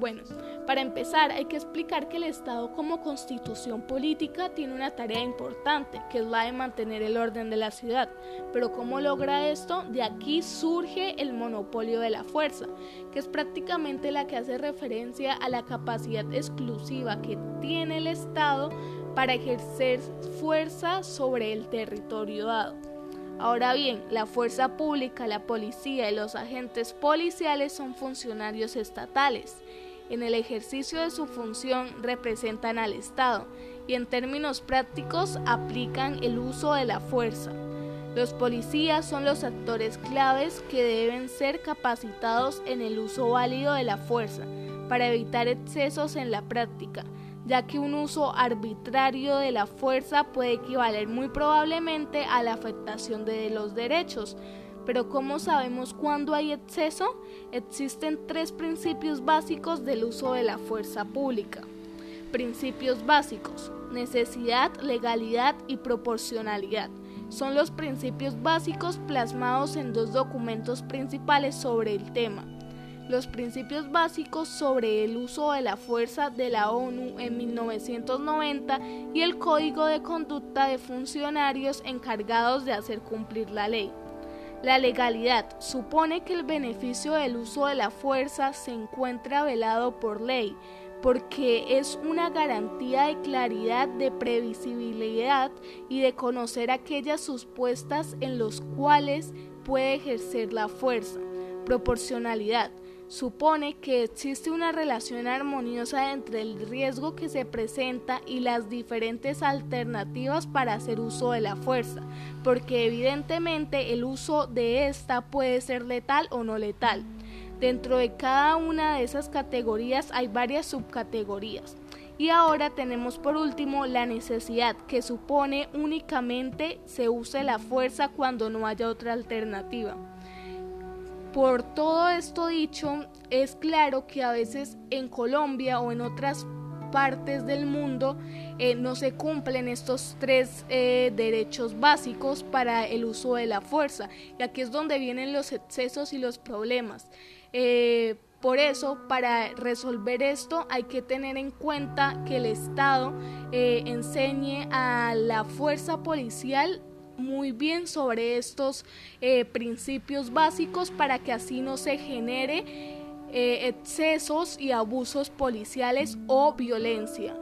Bueno, para empezar hay que explicar que el Estado como constitución política tiene una tarea importante, que es la de mantener el orden de la ciudad. Pero ¿cómo logra esto? De aquí surge el monopolio de la fuerza, que es prácticamente la que hace referencia a la capacidad exclusiva que tiene el Estado para ejercer fuerza sobre el territorio dado. Ahora bien, la fuerza pública, la policía y los agentes policiales son funcionarios estatales en el ejercicio de su función representan al Estado y en términos prácticos aplican el uso de la fuerza. Los policías son los actores claves que deben ser capacitados en el uso válido de la fuerza para evitar excesos en la práctica, ya que un uso arbitrario de la fuerza puede equivaler muy probablemente a la afectación de los derechos, pero ¿cómo sabemos cuándo hay exceso? Existen tres principios básicos del uso de la fuerza pública. Principios básicos. Necesidad, legalidad y proporcionalidad. Son los principios básicos plasmados en dos documentos principales sobre el tema. Los principios básicos sobre el uso de la fuerza de la ONU en 1990 y el Código de Conducta de Funcionarios encargados de hacer cumplir la ley. La legalidad supone que el beneficio del uso de la fuerza se encuentra velado por ley, porque es una garantía de claridad, de previsibilidad y de conocer aquellas supuestas en los cuales puede ejercer la fuerza. Proporcionalidad supone que existe una relación armoniosa entre el riesgo que se presenta y las diferentes alternativas para hacer uso de la fuerza, porque evidentemente el uso de esta puede ser letal o no letal. Dentro de cada una de esas categorías hay varias subcategorías. Y ahora tenemos por último la necesidad, que supone únicamente se use la fuerza cuando no haya otra alternativa. Por todo esto dicho, es claro que a veces en Colombia o en otras partes del mundo eh, no se cumplen estos tres eh, derechos básicos para el uso de la fuerza. Y aquí es donde vienen los excesos y los problemas. Eh, por eso, para resolver esto hay que tener en cuenta que el Estado enseñe a la fuerza policial muy bien sobre estos eh, principios básicos para que así no se genere eh, excesos y abusos policiales o violencia.